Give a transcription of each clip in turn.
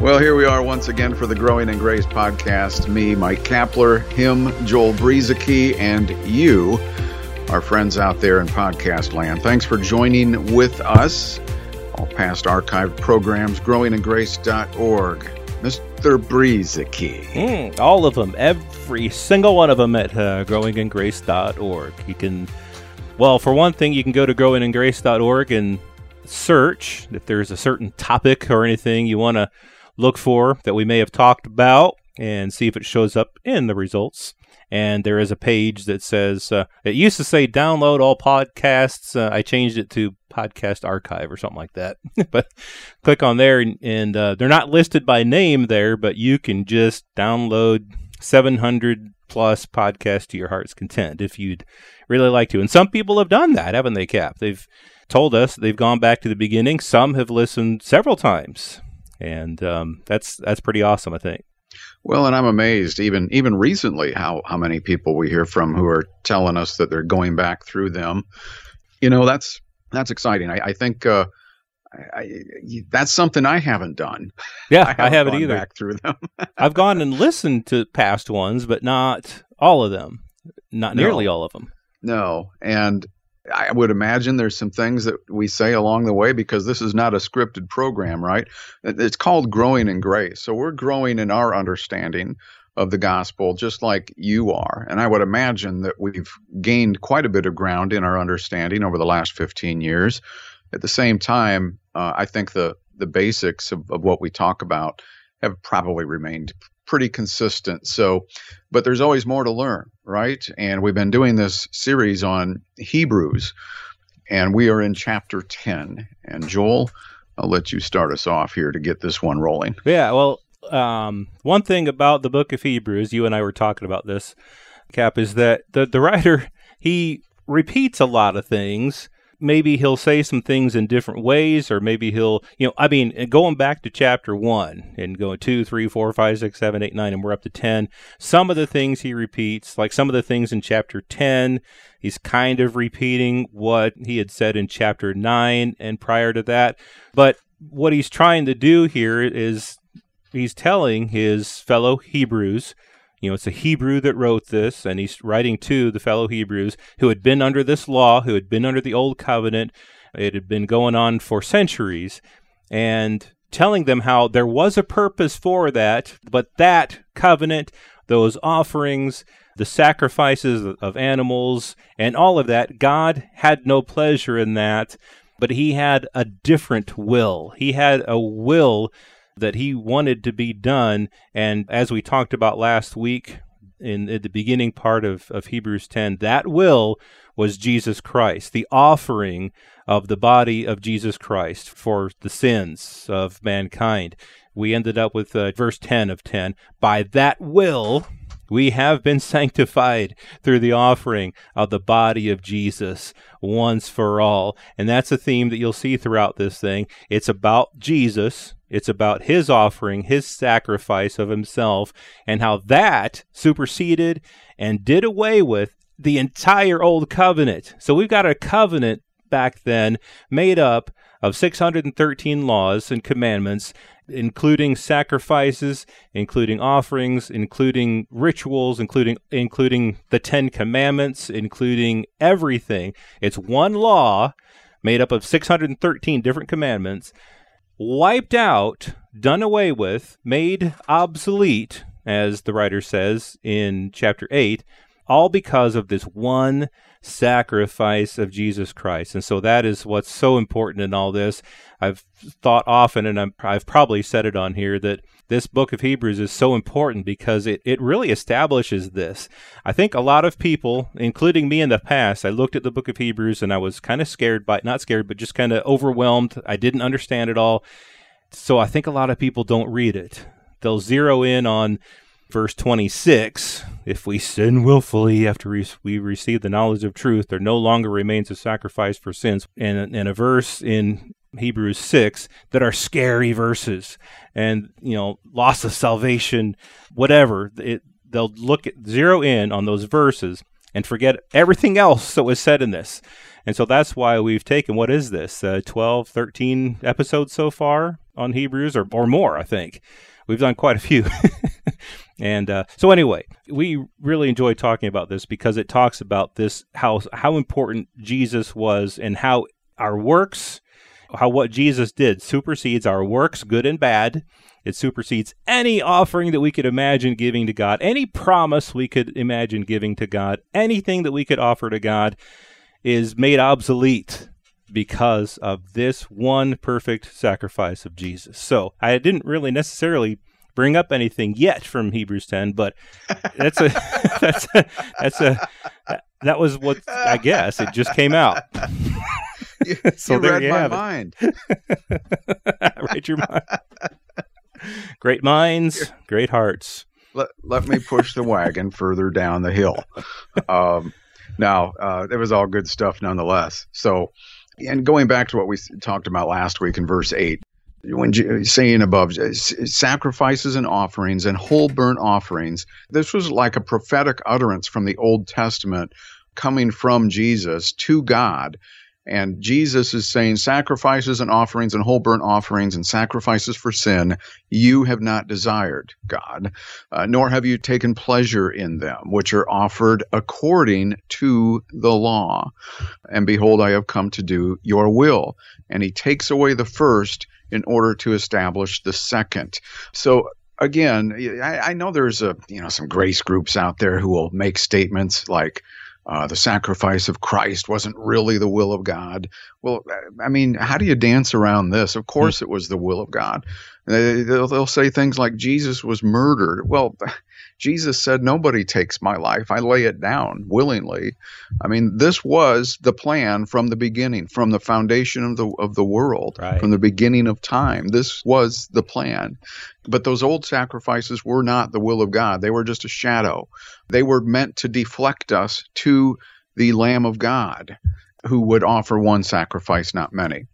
Well, here we are once again for the Growing in Grace podcast. Me, Mike Kapler, him, Joel Brueseke, and you, our friends out there in podcast land. Thanks for joining with us. All past archived programs, growingingrace.org. Mr. Brueseke. Mm, all of them, every single one of them at uh, growingingrace.org. You can, well, for one thing, you can go to growingingrace.org and search if there's a certain topic or anything you want to look for that we may have talked about and see if it shows up in the results. And there is a page that says, uh, it used to say download all podcasts. Uh, I changed it to podcast archive or something like that. but click on there, and, and uh, they're not listed by name there, but you can just download 700 plus podcasts to your heart's content if you'd really like to. And some people have done that, haven't they, Cap? They've told us they've gone back to the beginning. Some have listened several times and um, that's that's pretty awesome, I think. Well, and I'm amazed even even recently how how many people we hear from who are telling us that they're going back through them. You know, that's that's exciting. I, I think uh, I, I, that's something I haven't done. Yeah, I haven't, either. Back through them. I've gone and listened to past ones, but not all of them. Not nearly no. all of them. No, and I would imagine there's some things that we say along the way because this is not a scripted program, right? It's called growing in grace. So we're growing in our understanding of the gospel just like you are. And I would imagine that we've gained quite a bit of ground in our understanding over the last 15 years. At the same time, uh, I think the the basics of, of what we talk about have probably remained pretty consistent. So, but there's always more to learn, right? And we've been doing this series on Hebrews, and we are in chapter 10. And Joel, I'll let you start us off here to get this one rolling. Yeah, well, um, one thing about the book of Hebrews, you and I were talking about this, Cap, is that the, the writer, he repeats a lot of things maybe he'll say some things in different ways, or maybe he'll, you know, I mean, going back to chapter one and going two, three, four, five, six, seven, eight, nine, and we're up to 10. Some of the things he repeats, like some of the things in chapter 10, he's kind of repeating what he had said in chapter nine and prior to that. But what he's trying to do here is he's telling his fellow Hebrews you know, it's a Hebrew that wrote this, and he's writing to the fellow Hebrews who had been under this law, who had been under the old covenant. It had been going on for centuries, and telling them how there was a purpose for that, but that covenant, those offerings, the sacrifices of animals, and all of that, God had no pleasure in that, but He had a different will. He had a will that he wanted to be done. And as we talked about last week in, in the beginning part of, of Hebrews 10, that will was Jesus Christ, the offering of the body of Jesus Christ for the sins of mankind. We ended up with uh, verse 10 of 10. By that will, we have been sanctified through the offering of the body of Jesus once for all. And that's a theme that you'll see throughout this thing. It's about Jesus, it's about his offering, his sacrifice of himself, and how that superseded and did away with the entire old covenant. So we've got a covenant back then made up of 613 laws and commandments, including sacrifices, including offerings, including rituals, including including the 10 commandments, including everything. It's one law made up of 613 different commandments wiped out, done away with, made obsolete, as the writer says in chapter 8, all because of this one sacrifice of Jesus Christ. And so that is what's so important in all this. I've thought often, and i have probably said it on here, that this book of Hebrews is so important because it, it really establishes this. I think a lot of people, including me in the past, I looked at the book of Hebrews and I was kind of scared by not scared, but just kind of overwhelmed. I didn't understand it all. So I think a lot of people don't read it. They'll zero in on verse 26 if we sin willfully after we receive the knowledge of truth, there no longer remains a sacrifice for sins. And, and a verse in Hebrews 6 that are scary verses and, you know, loss of salvation, whatever. It, they'll look at zero in on those verses and forget everything else that was said in this. And so that's why we've taken, what is this, uh, 12, 13 episodes so far on Hebrews or, or more, I think. We've done quite a few. and uh, so anyway, we really enjoy talking about this because it talks about this how how important Jesus was and how our works how what Jesus did supersedes our works, good and bad. It supersedes any offering that we could imagine giving to God, any promise we could imagine giving to God, anything that we could offer to God is made obsolete because of this one perfect sacrifice of Jesus. So I didn't really necessarily bring up anything yet from Hebrews 10, but that's a that's a, that's a that was what I guess it just came out. You, so you there read you my mind. read your mind. Great minds, great hearts. Let, let me push the wagon further down the hill. Um, now, uh, it was all good stuff nonetheless. So, and going back to what we talked about last week in verse 8, when saying above sacrifices and offerings and whole burnt offerings, this was like a prophetic utterance from the Old Testament coming from Jesus to God and Jesus is saying, sacrifices and offerings and whole burnt offerings and sacrifices for sin, you have not desired, God, uh, nor have you taken pleasure in them, which are offered according to the law. And behold, I have come to do your will. And he takes away the first in order to establish the second. So again, I, I, know there's a you know some grace groups out there who will make statements like, uh, the sacrifice of Christ wasn't really the will of God. Well, I mean, how do you dance around this? Of course, it was the will of God. They'll, they'll say things like Jesus was murdered. Well, Jesus said, Nobody takes my life. I lay it down willingly. I mean, this was the plan from the beginning, from the foundation of the of the world, right. from the beginning of time. This was the plan. But those old sacrifices were not the will of God. They were just a shadow. They were meant to deflect us to the Lamb of God, who would offer one sacrifice, not many.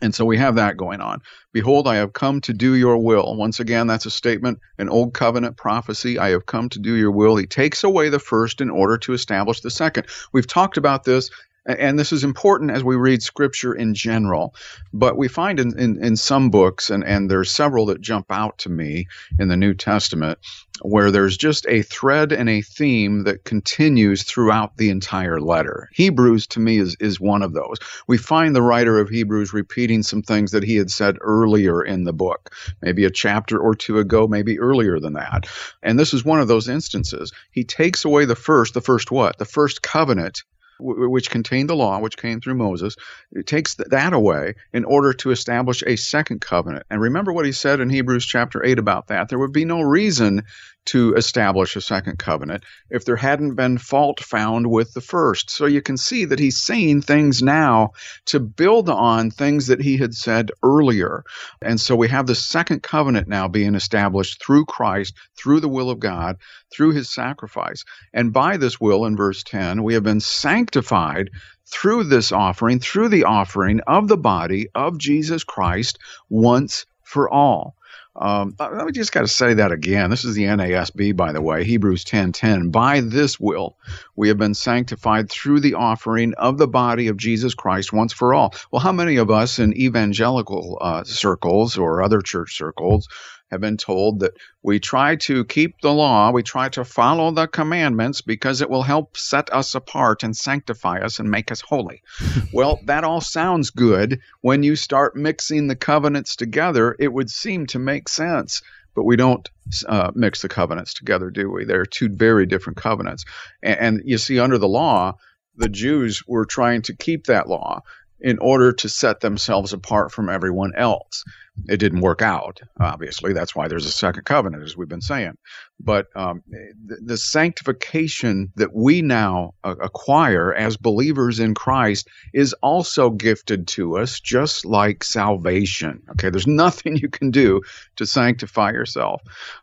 And so we have that going on. Behold, I have come to do your will. Once again, that's a statement, an old covenant prophecy. I have come to do your will. He takes away the first in order to establish the second. We've talked about this and this is important as we read scripture in general but we find in, in, in, some books and, and there's several that jump out to me in the new testament where there's just a thread and a theme that continues throughout the entire letter. Hebrews to me is, is one of those. We find the writer of hebrews repeating some things that he had said earlier in the book maybe a chapter or two ago maybe earlier than that. And this is one of those instances. He takes away the first the first what? The first covenant which contained the law, which came through Moses, it takes that away in order to establish a second covenant. And remember what he said in Hebrews chapter 8 about that. There would be no reason to establish a second covenant if there hadn't been fault found with the first. So you can see that he's saying things now to build on things that he had said earlier. And so we have the second covenant now being established through Christ, through the will of God, through his sacrifice. And by this will, in verse 10, we have been sanctified through this offering, through the offering of the body of Jesus Christ once for all. Um, let me just got to say that again. This is the NASB, by the way, Hebrews 10:10. By this will we have been sanctified through the offering of the body of Jesus Christ once for all. Well, how many of us in evangelical uh, circles or other church circles have been told that we try to keep the law, we try to follow the commandments because it will help set us apart and sanctify us and make us holy. well, that all sounds good. When you start mixing the covenants together, it would seem to make sense. But we don't uh, mix the covenants together, do we? They're two very different covenants. And, and you see, under the law, the Jews were trying to keep that law in order to set themselves apart from everyone else. It didn't work out. Obviously, that's why there's a second covenant, as we've been saying. But um, the, the, sanctification that we now uh, acquire as believers in Christ is also gifted to us, just like salvation. Okay, there's nothing you can do to sanctify yourself.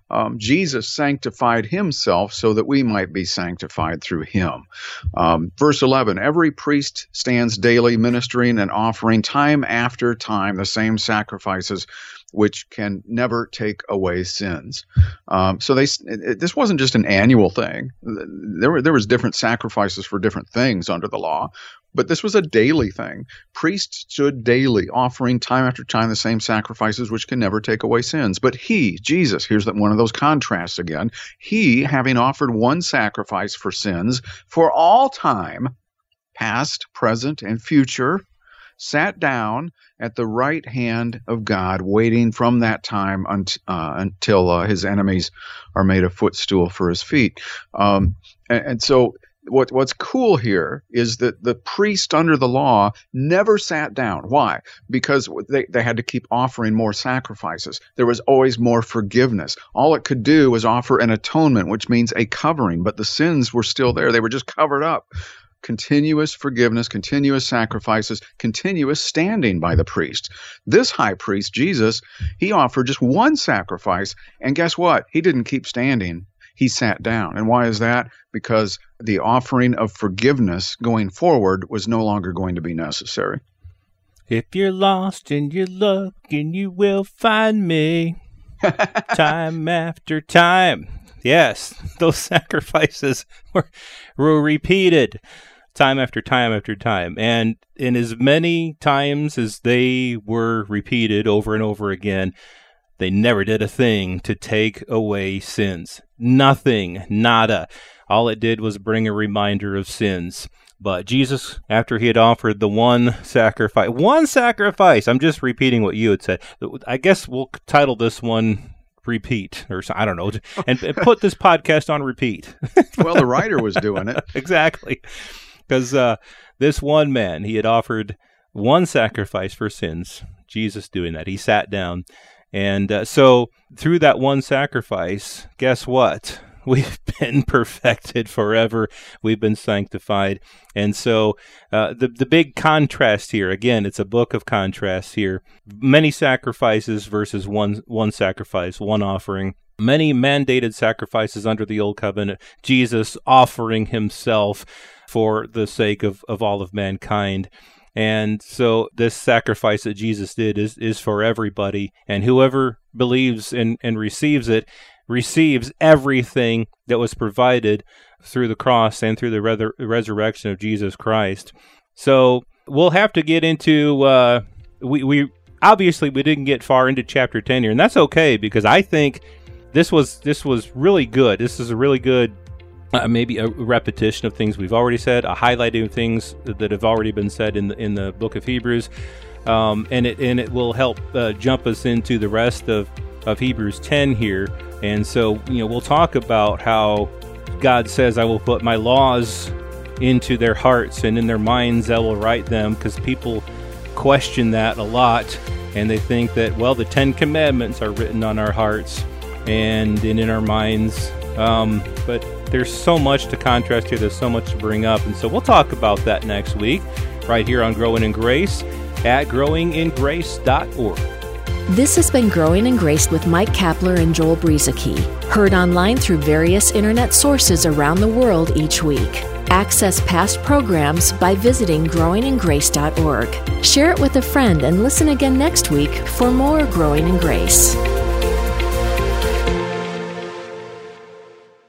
Um, Jesus sanctified himself so that we might be sanctified through him. Um, verse 11 Every priest stands daily ministering and offering time after time the same sacrifices which can never take away sins. Um, so they it, this wasn't just an annual thing. There were there was different sacrifices for different things under the law, but this was a daily thing. Priests stood daily, offering time after time the same sacrifices which can never take away sins. But he, Jesus, here's that one of those contrasts again. He, having offered one sacrifice for sins for all time, past, present, and future, sat down at the right hand of God, waiting from that time unt, uh, until uh, his enemies are made a footstool for his feet. Um, and, and so what what's cool here is that the priest under the law never sat down. Why? Because they, they had to keep offering more sacrifices. There was always more forgiveness. All it could do was offer an atonement, which means a covering, but the sins were still there. They were just covered up continuous forgiveness, continuous sacrifices, continuous standing by the priest. This high priest, Jesus, he offered just one sacrifice, and guess what? He didn't keep standing. He sat down. And why is that? Because the offering of forgiveness going forward was no longer going to be necessary. If you're lost and you're looking, you will find me. time after time. Yes, those sacrifices were, were repeated time after time after time. And in as many times as they were repeated over and over again, they never did a thing to take away sins. Nothing, nada. All it did was bring a reminder of sins. But Jesus, after he had offered the one sacrifice, one sacrifice, I'm just repeating what you had said. I guess we'll title this one repeat or I don't know, and, and put this podcast on repeat. well, the writer was doing it. exactly because uh, this one man he had offered one sacrifice for sins. Jesus doing that. He sat down, and uh, so through that one sacrifice, guess what? We've been perfected forever. We've been sanctified, and so uh, the the big contrast here. Again, it's a book of contrasts here. Many sacrifices versus one one sacrifice, one offering many mandated sacrifices under the old covenant, Jesus offering himself for the sake of, of all of mankind. And so this sacrifice that Jesus did is, is for everybody. And whoever believes and, and receives it receives everything that was provided through the cross and through the re- resurrection of Jesus Christ. So we'll have to get into uh, we, we obviously we didn't get far into chapter 10 here and that's okay because I think this was this was really good. This is a really good uh, maybe a repetition of things we've already said, a highlighting of things that have already been said in the in the book of Hebrews, um, and it and it will help uh, jump us into the rest of of Hebrews 10 here. And so you know we'll talk about how God says, "I will put my laws into their hearts and in their minds I will write them," because people question that a lot, and they think that well the Ten Commandments are written on our hearts and, in our minds. Um, but there's so much to contrast here. There's so much to bring up. And so we'll talk about that next week, right here on Growing in Grace at growingingrace.org. This has been Growing in Grace with Mike Kapler and Joel Brueseke, heard online through various internet sources around the world each week. Access past programs by visiting growingingrace.org. Share it with a friend and listen again next week for more Growing in Grace.